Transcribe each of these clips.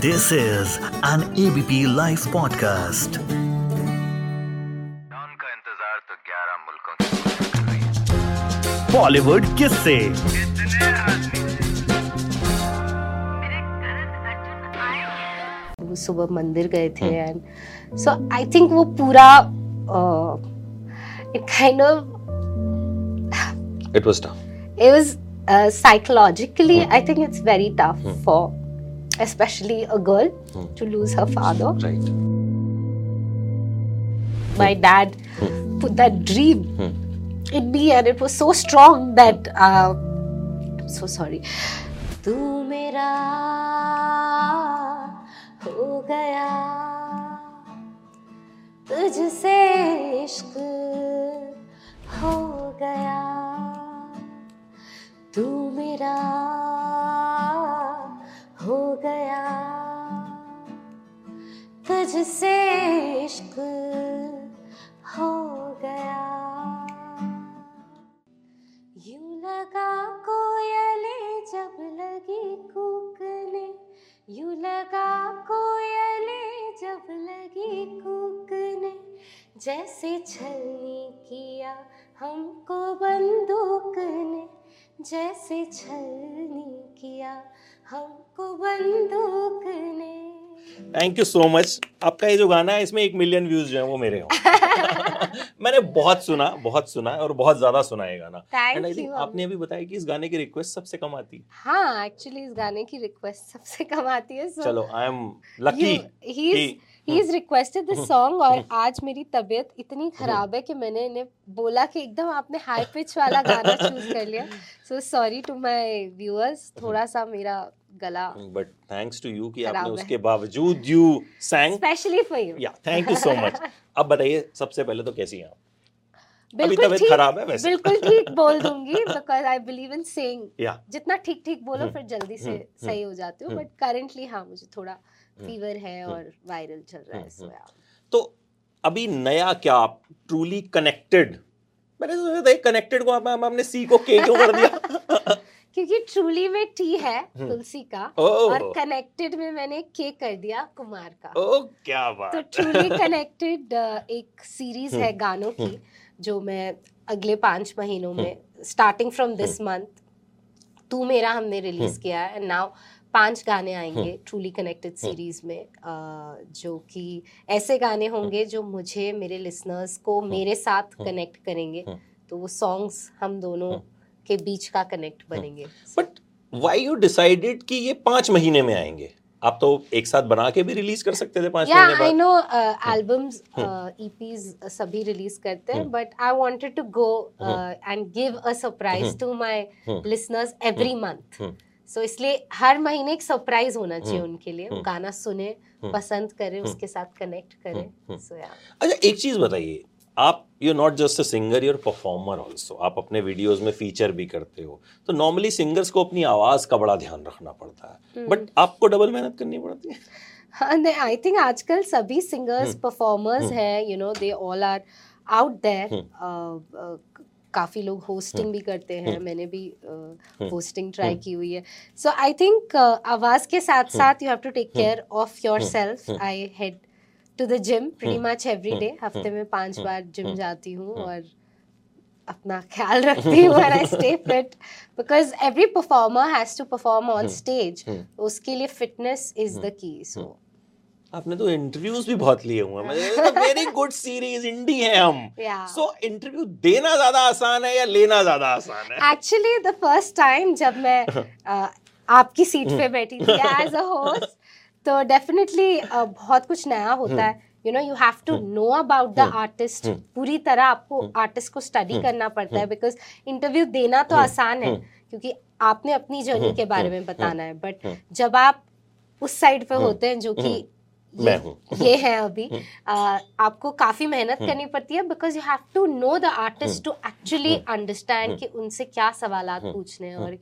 This is an ABP Life podcast. Don का इंतज़ार तो 11 मुल्कों है Bollywood किससे वो सुबह मंदिर गए थे एंड सो आई थिंक वो पूरा it kind of was tough. it was uh, psychologically i think it's very tough for especially a girl to lose her father Right. my dad put that dream in me and it was so strong that uh, i'm so sorry तू मेरा हो गया तुझसे इश्क हो गया तू मेरा हो गया। तुझसे इश्क हो गया। यूँ लगा कोयले जब लगी कूकने यूँ लगा कोयले जब लगी कूकने जैसे छलनी किया हमको बंदूक ने। जैसे छलनी किया हमको बंदूक ने। थैंक यू सो मच आपका ये जो गाना है इसमें एक मिलियन व्यूज़ जो है वो मेरे हों। मैंने बहुत सुना बहुत सुना और बहुत ज़्यादा सुना है गाना। आपने अभी बताया कि इस गाने की रिक्वेस्ट सबसे कम आती है। हाँ एक्चुअली इस गाने की रिक्वेस्ट सबसे कम आती है so चलो I am lucky he is requested this song और आज मेरी तबीयत इतनी खराब है कि मैंने इन्हें बोला कि एकदम आपने हाई पिच वाला गाना चूज़ कर लिया। So sorry to my viewers थोड़ा सा मेरा गला बट थैंक्स टू यू कि आपने उसके बावजूद you sang specially for you या थैंक यू सो मच अब बताइए सबसे पहले तो कैसी हैं आप? अभी बिल्कुल ठीक खराब है वैसे। बिल्कुल ठीक बोल दूँगी because I believe in saying या जितना ठीक ठीक बोलो हम्म, फिर जल्दी से हम्म, सही हो जाते हो। हम्म। बट करेंटली हाँ मुझे थोड़ा फीवर है और वायरल चल रहा है हम्म, सो हम्म। तो अभी नया क्या आप ट्रूली कनेक्टेड मैंने सोचा था कनेक्टेड को आपने सी को के क्यों कर दिया? क्योंकि ट्रूली में टी है हम्म। तुलसी का। और कनेक्टेड में मैंने के कर दिया कुमार का। ओ क्या बात। तो ट्रूली कनेक्टेड एक सीरीज़ है हम्म, गानों की जो मैं अगले पाँच महीनों में starting from hmm. This month तू मेरा हमने रिलीज़ किया है एंड नाउ पाँच गाने आएँगे हम्म। ट्रूली कनेक्टेड सीरीज़ में अ, जो कि ऐसे गाने होंगे जो मुझे मेरे लिसनर्स को मेरे साथ कनेक्ट करेंगे। हम्म। तो वो सॉन्ग्स हम दोनों के बीच का कनेक्ट बनेंगे। बट व्हाई यू डिसाइडेड कि ये पाँच महीने में आएँगे? आप तो एक साथ बना के भी रिलीज़ कर सकते थे पाँच महीने आई नो एल्बम्स ईपीज सभी रिलीज़ करते हैं। But I wanted to go and give a surprise to my. Listeners every month. So इसलिए हर महीने एक सरप्राइज़ होना चाहिए हम्म। उनके लिए। हम्म। गाना सुने। पसंद करें उसके साथ कनेक्ट करें। सो या अच्छा एक चीज़ बताइए। आप you not just a singer you're performer also आप अपने वीडियोस में फीचर भी करते हो। तो नॉर्मली सिंगर्स को अपनी आवाज़ का बड़ा ध्यान रखना पड़ता है। बट आपको डबल मेहनत करनी पड़ती है। हाँ नहीं आई थिंक आजकल सभी सिंगर्स। परफॉर्मर्स हैं you know they all are out there. काफ़ी लोग होस्टिंग भी करते हैं। मैंने भी होस्टिंग ट्राई की हुई है। सो आई थिंक आवाज़ के साथ। साथ you have to take care of yourself I head to the gym pretty much every day हफ़्ते में पाँच बार जिम जाती हूँ और अपना ख्याल रखती हूँ और I stay fit because every performer has to perform on stage. उसके लिए फिटनेस इज़ द की सो आपने तो इंटरव्यूज़ भी बहुत लिए हुए हैं। वेरी गुड सीरीज़ इंडी है हम। Yeah. सो इंटरव्यू देना ज़्यादा आसान है या लेना ज़्यादा आसान है? एक्चुअली द फ़र्स्ट टाइम जब मैं अ, आपकी सीट पे बैठी थी एज अ होस्ट तो डेफिनेटली बहुत कुछ नया होता है। You know you have to know about the artist पूरी तरह आपको आर्टिस्ट को स्टडी करना पड़ता है बिकॉज़ इंटरव्यू देना तो आसान है क्योंकि आपने अपनी जर्नी के बारे में बताना है। बट जब आप उस साइड पे होते हैं जो कि मैं ये, हूँ। ये है अभी आपको काफ़ी मेहनत करनी पड़ती है because you have to know the artist to actually understand कि उनसे क्या सवाल पूछने हैं और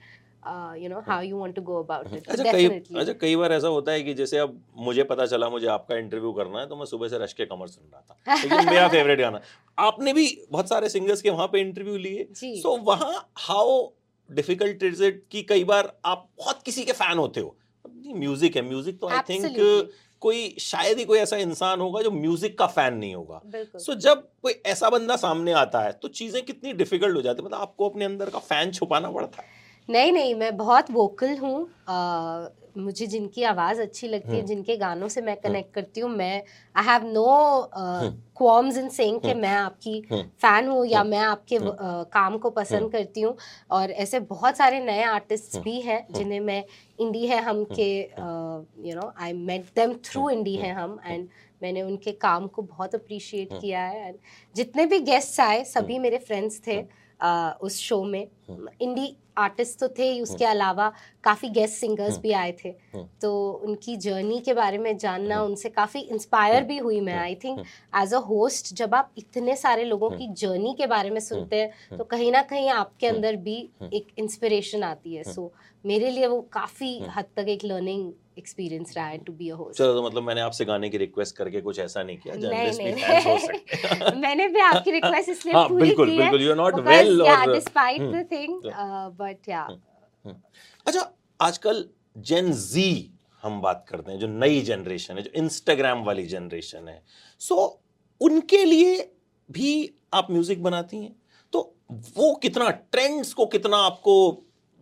you know how you want to go about it अच्छा कई अच्छा कई बार ऐसा होता है कि जैसे अब मुझे पता चला मुझे आपका इंटरव्यू करना है तो मैं सुबह से रश के कमर सुन रहा था। लेकिन मेरा फेवरेट गाना आपने भी बहुत सारे सिंगर्स के वहाँ पे इंटरव्यू लिए। सो वहाँ हाउ डिफ़िकल्ट इज़ इट कि कई बार आप बहुत किसी के फ़ैन होते हो? म्यूज़िक है। म्यूज़िक तो आई थिंक कोई शायद ही कोई ऐसा इंसान होगा जो म्यूज़िक का फ़ैन नहीं होगा। सो जब कोई ऐसा बंदा सामने आता है तो चीज़ें कितनी डिफ़िकल्ट हो जाती है? मतलब आपको अपने अंदर का फ़ैन छुपाना पड़ता है। नहीं नहीं मैं बहुत वोकल हूँ मुझे जिनकी आवाज़ अच्छी लगती है हम्म। जिनके गानों से मैं कनेक्ट करती हूँ मैं I have no qualms in saying कि मैं आपकी हम्म। फ़ैन हूँ या हम्म। मैं आपके हम्म। काम को पसंद हम्म। करती हूँ और ऐसे बहुत सारे नए आर्टिस्ट हम्म। भी हैं जिन्हें मैं इंडी है हम के you know I met them through Indie है हम एंड मैंने उनके काम को बहुत अप्रिशिएट हम्म। किया है एंड जितने भी गेस्ट्स आए सभी मेरे फ्रेंड्स थे उस शो में हम्म। इंडी आर्टिस्ट तो थे ही उसके अलावा काफ़ी गेस्ट सिंगर्स हम्म। भी आए थे हम्म। तो उनकी जर्नी के बारे में जानना हम्म। उनसे काफ़ी इंस्पायर भी हुई मैं हम्म। I think hmm. As a host जब आप इतने सारे लोगों की जर्नी के बारे में सुनते हैं तो कहीं ना कहीं आपके हम्म। अंदर भी हम्म। एक इंस्पिरेशन आती है हम्म। सो मेरे लिए वो काफ़ी हम्म। हद तक एक लर्निंग एक्सपीरियंस रहा है टू बी अ होस्ट चलो तो मतलब मैंने आपसे गाने की रिक्वेस्ट करके कुछ ऐसा नहीं किया नहीं, जर्नलिस्ट भी नहीं, फैंस हो नहीं। सकते मैंने भी आपकी रिक्वेस्ट इसलिए हाँ पूरी की है बिल्कुल यू आर नॉट वेल और despite hmm, the thing, uh, but yeah, अच्छा आजकल जेन जी हम बात करते हैं जो नई जनरेशन है जो इंस्टाग्राम वाली जनरेशन है। सो उनके लिए भी आप म्यूज़िक बनाती हैं? तो वो कितना ट्रेंड्स को कितना आपको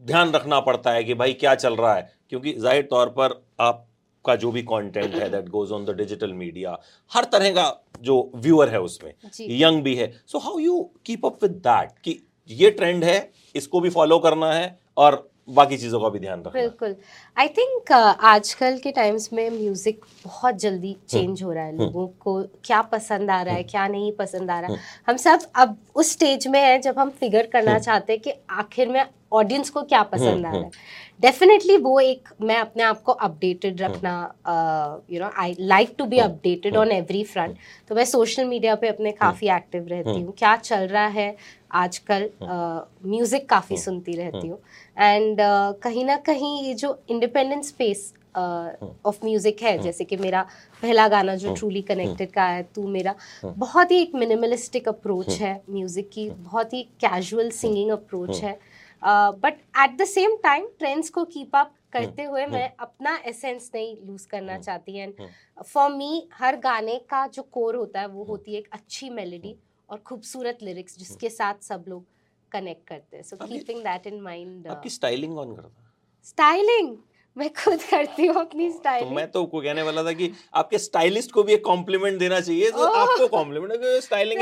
ध्यान रखना पड़ता है कि भाई क्या चल रहा है? क्योंकि ज़ाहिर तौर पर आपका जो भी कंटेंट है that goes on the digital media हर तरह का जो व्यूअर है उसमें यंग भी है। So how you keep up with that कि ये ट्रेंड है इसको भी फॉलो करना है और बाकी चीज़ों का भी ध्यान रखना बिल्कुल। आई थिंक आजकल के टाइम्स में म्यूज़िक बहुत जल्दी चेंज हो रहा है लोगों को क्या पसंद आ रहा है क्या नहीं पसंद आ रहा है। हम सब अब उस स्टेज में है जब हम फिगर करना चाहते हैं कि आखिर में ऑडियंस को क्या पसंद आ रहा है। डेफिनेटली वो एक मैं अपने आप को अपडेटेड रखना you know I like to be updated on every front तो मैं सोशल मीडिया पे अपने काफ़ी एक्टिव रहती हूँ। क्या चल रहा है आजकल म्यूज़िक काफ़ी सुनती रहती हूँ। एंड कहीं ना कहीं ये जो इंडिपेंडेंट स्पेस ऑफ़ म्यूज़िक है जैसे कि मेरा पहला गाना जो ट्रूली कनेक्टेड का है तू मेरा बहुत ही एक मिनिमलिस्टिक अप्रोच है। म्यूज़िक की बहुत ही कैजुअल सिंगिंग अप्रोच है। But at the same time trends को कीप अप करते हुए मैं अपना एसेंस नहीं लूज करना चाहती। एंड फॉर मी हर गाने का जो कोर होता है वो होती है एक अच्छी मेलोडी और खूबसूरत लिरिक्स जिसके साथ सब लोग कनेक्ट करते हैं। So keeping that in mind आपकी स्टाइलिंग कौन करता है? स्टाइलिंग मैं खुद करती हूँ अपनी स्टाइल तो मैं तो को कहने वाला था कि आपके स्टाइलिस्ट को भी एक कॉम्प्लीमेंट देना चाहिए तो ओह! आपको compliment styling.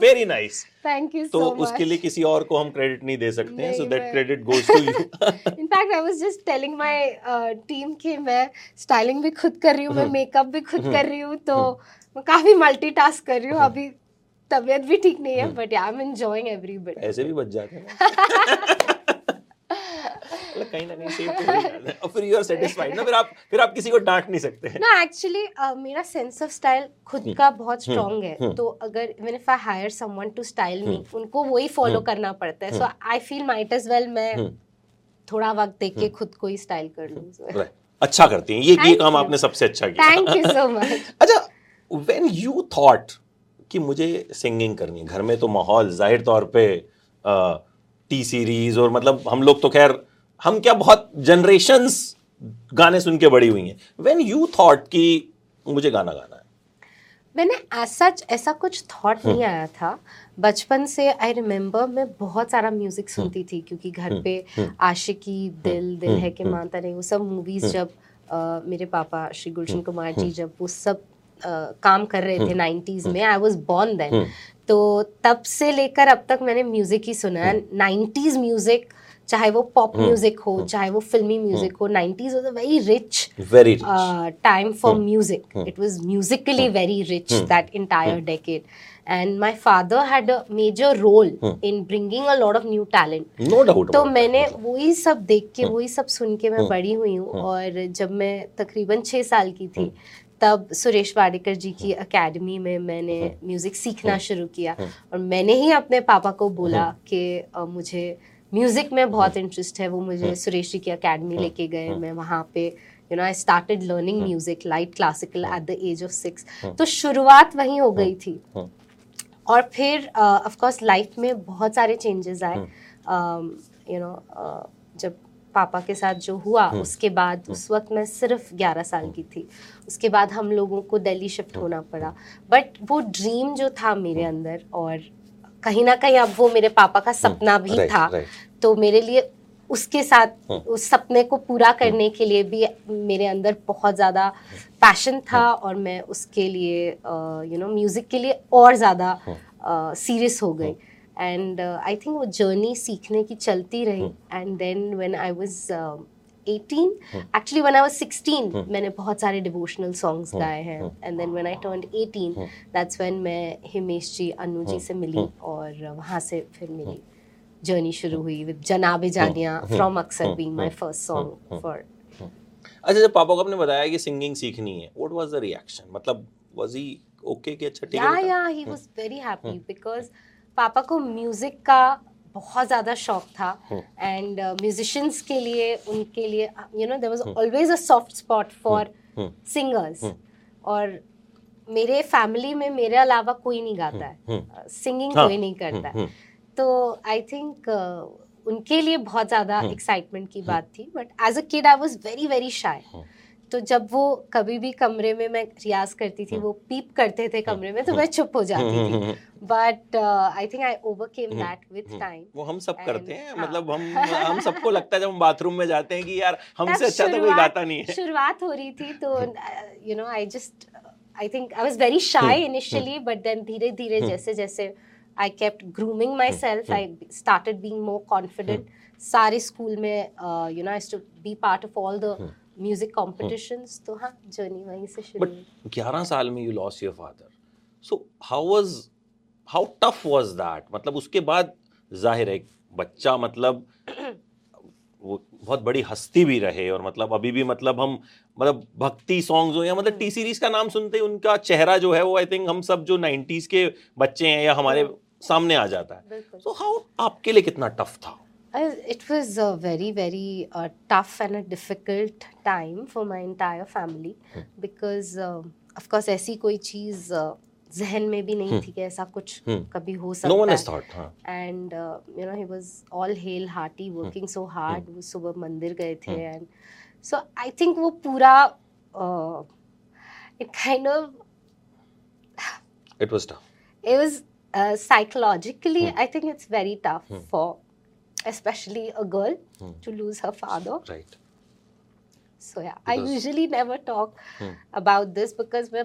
Very nice thank you तो उसके लिए किसी और को हम क्रेडिट नहीं दे सकते हैं so that credit goes to you in fact I was just telling my team कि मैं स्टाइलिंग भी खुद कर रही हूँ मैं हम्म। मेकअप भी खुद कर रही हूँ तो मैं काफ़ी मल्टीटास्क कर रही हूँ। अभी तबीयत भी ठीक नहीं है हम्म। But I am enjoying every bit ऐसे भी बच जाते हैं मतलब कहीं ना कहीं सेव जाते। और फिर यू आर सेटिस्फाइड ना फिर आप फिर आप किसी को डांट नहीं सकते। हैं ना एक्चुअली मेरा सेंस ऑफ़ स्टाइल खुद का बहुत स्ट्रांग है। हम्म। तो अगर even if I hire someone to style me उनको वही फॉलो करना पड़ता है। So I feel might as well मैं हम्म। थोड़ा वक्त देख के खुद को ही स्टाइल कर लूँ। अच्छा करती हैं। ये ये काम आपने सबसे अच्छा किया। थैंक यू सो मच अच्छा व्हेन यू थॉट कि मुझे सिंगिंग करनी है। घर में तो माहौल ज़ाहिर तौर पे टी सीरीज़ और मतलब हम लोग तो खैर हम क्या बहुत जनरेशंस गाने सुन के बड़ी हुई हैं। व्हेन यू थॉट कि मुझे गाना गाना है? मैंने एज सच ऐसा कुछ थॉट नहीं आया था। बचपन से आई रिमेम्बर मैं बहुत सारा म्यूज़िक सुनती थी क्योंकि घर पे आशिकी दिल दिल है कि मानता नहीं वो सब मूवीज़ जब अ, मेरे पापा श्री गुलशन कुमार जी जब वो सब काम कर रहे थे नाइन्टीज में आई वॉज़ बॉर्न देन तो तब से लेकर अब तक मैंने म्यूज़िक ही सुना है। नाइन्टीज म्यूज़िक चाहे वो पॉप म्यूज़िक हो चाहे वो फिल्मी म्यूज़िक हो nineties was a very rich very uh, time for music. It was musically very rich that entire decade. And my father had a major role in bringing a lot of new talent. No doubt तो मैंने वही सब देख के वही सब सुन के मैं बड़ी हुई हूँ और जब मैं तकरीबन छः साल की थी तब सुरेश वाडेकर जी की एकेडमी में मैंने म्यूज़िक सीखना शुरू किया। और मैंने ही अपने पापा को बोला कि मुझे म्यूज़िक में बहुत इंटरेस्ट है वो मुझे सुरेश जी की एकेडमी लेके गए मैं वहाँ पे you know I started learning music light classical at the age of six तो शुरुआत वहीं हो गई थी। और फिर ऑफ़ कोर्स लाइफ में बहुत सारे चेंजेस आए। यू नो पापा के साथ जो हुआ उसके बाद उस वक्त मैं सिर्फ़ 11 साल की थी। उसके बाद हम लोगों को दिल्ली शिफ्ट होना पड़ा। बट वो ड्रीम जो था मेरे अंदर और कहीं ना कहीं अब वो मेरे पापा का सपना भी राइट, था राइट। तो मेरे लिए उसके साथ हम्म। उस सपने को पूरा करने के लिए भी मेरे अंदर बहुत ज़्यादा पैशन था और मैं उसके लिए यू नो म्यूज़िक के लिए और ज़्यादा सीरियस हो गई। एंड आई थिंक वो जर्नी सीखने की चलती रही. And then when I was 18 actually when I was 16 मैंने बहुत सारे डिवोशनल सॉन्ग्स गाए हैं. And then when I turned 18 that's when मैं हिमेश जी अनु जी से मिली और वहाँ से फिर मेरी जर्नी शुरू हुई विद जनाबे जानिया from Aksar being my first song for अच्छा जब पापा को आपने बताया कि सिंगिंग सीखनी है व्हाट वाज द रिएक्शन मतलब वाज ही ओके कि अच्छा ठीक है या? या he was very happy because पापा को म्यूज़िक का बहुत ज़्यादा शौक था एंड म्यूजिशियंस के लिए उनके लिए you know there was always a soft spot for singers और मेरे फैमिली में मेरे अलावा कोई नहीं गाता है। सिंगिंग हाँ, कोई नहीं करता है। हम्म, तो आई थिंक उनके लिए बहुत ज़्यादा एक्साइटमेंट की बात थी but as a kid I was very very shy तो जब वो कभी भी कमरे में मैं रियाज करती थी वो पीप करते थे कमरे में तो मैं चुप हो जाती थी। But I think I overcame that with time वो हम सब And, करते हैं हाँ। मतलब हम हम सबको लगता है जब हम बाथरूम में जाते हैं कि यार हमसे अच्छा तो कोई गाता नहीं है। शुरुआत हो रही थी तो you know I just I think I was very shy hmm, initially but then धीरे धीरे जैसे जैसे I kept grooming myself I started being more confident सारे स्कूल में you know I to be part of all the music competitions तो हाँ journey वहीं से शुरू बट हुई। 11 साल में you loss your father so how was how tough was that मतलब उसके बाद ज़ाहिर है बच्चा मतलब वो बहुत बड़ी हस्ती भी रहे और मतलब अभी भी मतलब हम मतलब भक्ति सॉन्ग्स हो या मतलब टी सीरीज़ का नाम सुनते ही उनका चेहरा जो है वो आई थिंक हम सब जो 90s के बच्चे हैं या हमारे सामने आ जाता है। सो हाउ आपके लिए कितना टफ था? It was a very, very uh, tough and a difficult time for my entire family because, uh, of course, ऐसी कोई चीज़ uh, जहन में भी नहीं थी कि ऐसा कुछ हम्म। कभी हो नो वन सकता इज है थॉट हाँ and you know he was all hale hearty working so hard वो सुबह मंदिर गए थे एंड सो आई थिंक वो पूरा it kind of it was tough it was uh, psychologically i think it's very tough for especially a girl to lose her father right so yeah i Because- usually never talk about this because मैं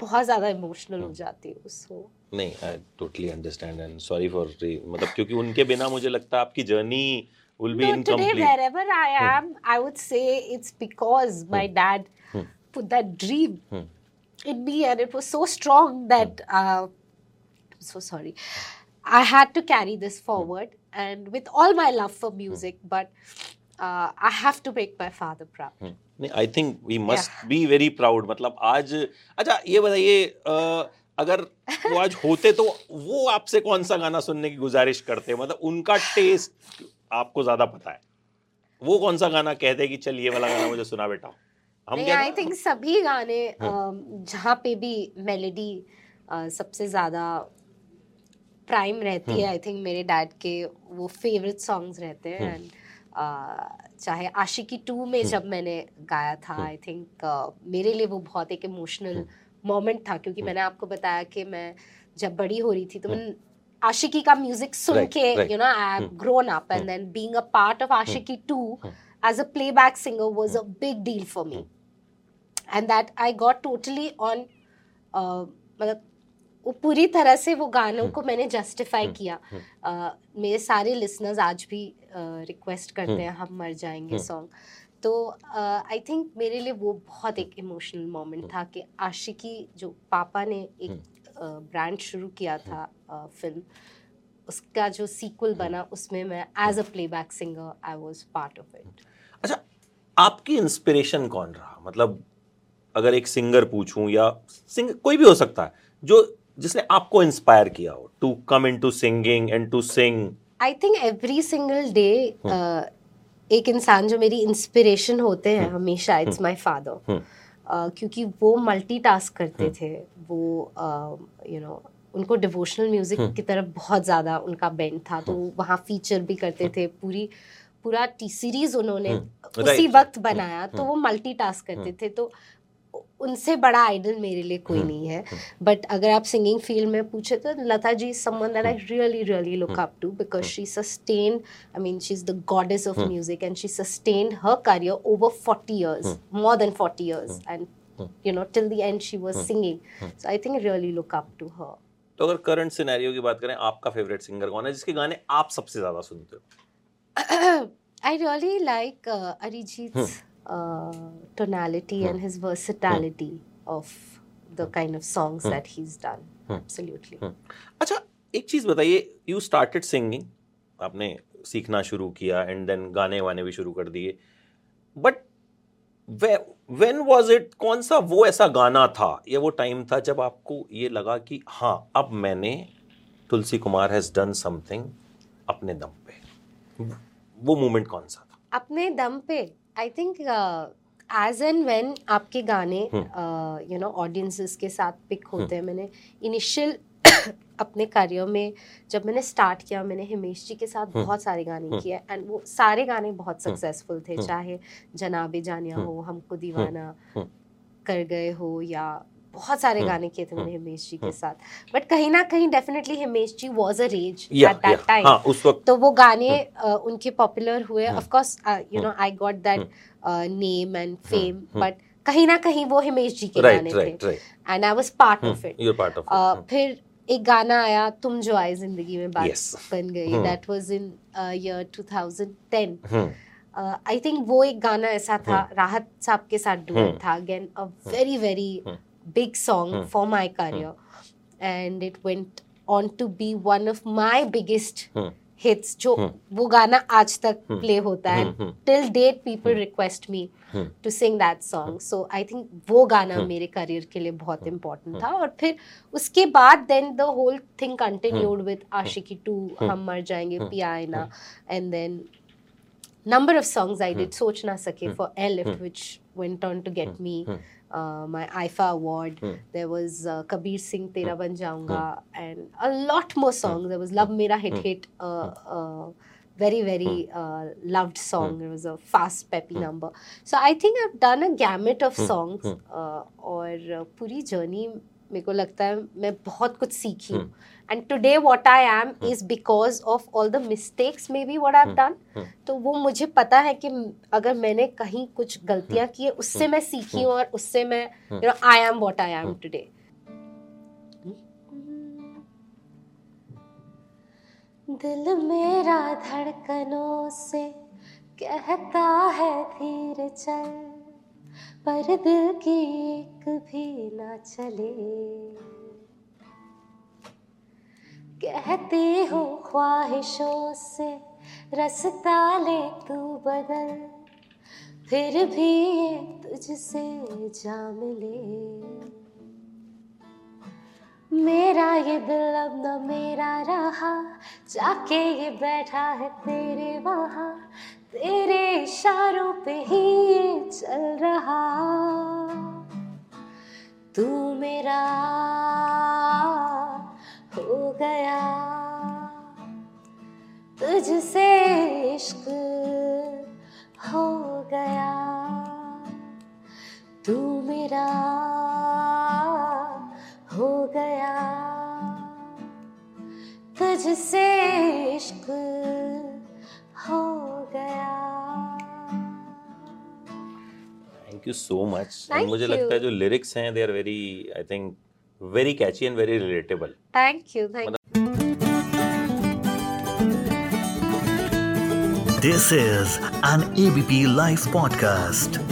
बहुत ज़्यादा emotional हो जाती हूँ so नहीं I totally understand and sorry for मतलब क्योंकि उनके बिना मुझे लगता है आपकी journey will be no, today incomplete wherever i am i would say it's because my dad put that dream in me and it was so strong that uh, i'm so sorry i had to carry this forward and with all my love for music but uh, i have to make my father proud. नहीं I think we must be very proud मतलब आज अच्छा ये बताइए अगर वो आज होते तो वो आपसे कौन सा गाना सुनने की गुजारिश करते मतलब उनका टेस्ट आपको ज़्यादा पता है। वो कौन सा गाना कहते कि चल ये वाला गाना मुझे सुना बेटा। हम नहीं आई थिंक सभी गाने um, जहाँ पे भी मेलेडी सबसे ज़्यादा प्राइम रहती है आई थिंक मेरे डैड के वो फेवरेट सॉन्ग्स रहते हैं एंड चाहे आशिकी टू में जब मैंने गाया था आई थिंक मेरे लिए वो बहुत एक इमोशनल मोमेंट था क्योंकि मैंने आपको बताया कि मैं जब बड़ी हो रही थी तो मैं आशिकी का म्यूज़िक सुन के you know I grown up and then being a part of Aashiqui two as a singer was a big deal for me. and that I got totally on uh, मतलब वो पूरी तरह से वो गानों को मैंने जस्टिफाई किया। uh, मेरे सारे लिसनर्स आज भी रिक्वेस्ट करते हैं हम मर जाएँगे सॉन्ग तो आई थिंक मेरे लिए वो बहुत एक इमोशनल मोमेंट था कि आशिकी जो पापा ने एक ब्रांड शुरू किया था फ़िल्म उसका जो सीक्वल बना उसमें मैं as a playback singer I was part of it अच्छा आपकी इंस्पिरेशन कौन रहा? मतलब अगर एक सिंगर पूछूँ या सिंगर कोई भी हो सकता है जो जिसने आपको इंस्पायर किया हो to come into singing and to sing I think every single day एक इंसान जो मेरी इंस्पिरेशन होते हैं हमेशा इट्स माय फादर क्योंकि वो मल्टीटास्क करते थे वो यू नो उनको डिवोशनल म्यूज़िक की तरफ़ बहुत ज़्यादा उनका बेंड था तो वहाँ फीचर भी करते थे पूरी पूरा टी सीरीज़ उन्होंने उसी वक्त बनाया तो वो मल्टीटास्क करते थे तो उनसे बड़ा आइडल मेरे लिए कोई हम्म, नहीं है। बट अगर आप सिंगिंग फ़ील्ड में पूछे तो Lata ji someone that I really really look up to because she sustained I mean she is the goddess of music and she sustained her career over 40 years more than 40 years and you know till the end she was singing. so i think I really look up to her. तो अगर current scenario की बात करें आपका favourite singer कौन है जिसके गाने आप सबसे ज़्यादा सुनते हो? I really like uh, Arijit's uh, tonality and his versatility of the kind of songs that he's done. Absolutely. अच्छा एक चीज़ बताइए यू स्टार्टेड सिंगिंग आपने सीखना शुरू किया एंड देन गाने वाने भी शुरू कर दिए बट व्हेन वाज इट कौन सा वो ऐसा गाना था या वो टाइम था जब आपको ये लगा कि हाँ अब मैंने Tulsi Kumar has done something अपने दम पे वो मोमेंट कौन सा था अपने दम पे I think as and when आपके गाने यू नो ऑडियंसिस के साथ पिक होते हैं मैंने इनिशियल अपने करियर में जब मैंने स्टार्ट किया मैंने हिमेश जी के साथ बहुत सारे गाने किए एंड वो सारे गाने बहुत सक्सेसफुल थे चाहे जनाबे जानिया हो हमको दीवाना कर गए हो या बहुत सारे गाने किए थे मैंने हिमेश जी के साथ। बट कहीं ना कहीं definitely Himesh ji was a rage at that time हाँ उस वक्त। तो वो गाने uh, उनके पॉपुलर हुए। Of course you know I got that name and fame but कहीं ना कहीं वो हिमेश जी के राइट गाने राइट थे। And I was part of it you part of फिर एक गाना आया तुम जो आए ज़िंदगी में बात Yes. बन गई. That was in year 2010 hmm. I think वो एक गाना ऐसा था राहत साहब के साथ डुएट. था। Again a very very big song for my career and it went on to be one of my biggest hmm hits जो वो गाना आज तक प्ले होता है। Till date people request me. To sing that song so I think वो गाना मेरे करियर के लिए बहुत इम्पोर्टेंट था. और फिर उसके बाद then the whole thing continued with Aashiqui two हम मर जाएँगे पियाना and then number of songs I did Soch Na Sake for Airlift which went on to get me Uh, my IFA award. Hmm. There was uh, Kabir Singh Tera hmm. Ban Jaunga hmm. and a lot more hmm. songs. There was Love Mera Hit Hit, uh, uh, very, very uh, loved song. It was a fast, peppy number. So I think I've done a gamut of songs or Puri Journey मेरे को लगता है मैं बहुत कुछ सीखी। हूँ and today what I am is because of all the mistakes maybe what I have done तो वो मुझे पता है कि अगर मैंने कहीं कुछ गलतियाँ की है उससे मैं सीखी हूँ और उससे मैं you know I am what I am today दिल मेरा धड़कनों से कहता है धीरे चल। पर दिल की एक भी ना चले। कहती हूँ ख्वाहिशों से रास्ता ले तू बदल, फिर भी ये तुझसे जा मिले। मेरा ये दिल अब न मेरा रहा, जाके ये बैठा है तेरे वहाँ तेरे इशारों पे ही ये चल रहा। तू मेरा हो गया। तुझसे सो मच मुझे you. लगता है जो लिरिक्स हैं they are very I think very catchy and very relatable thank you this is an ABP live podcast podcast.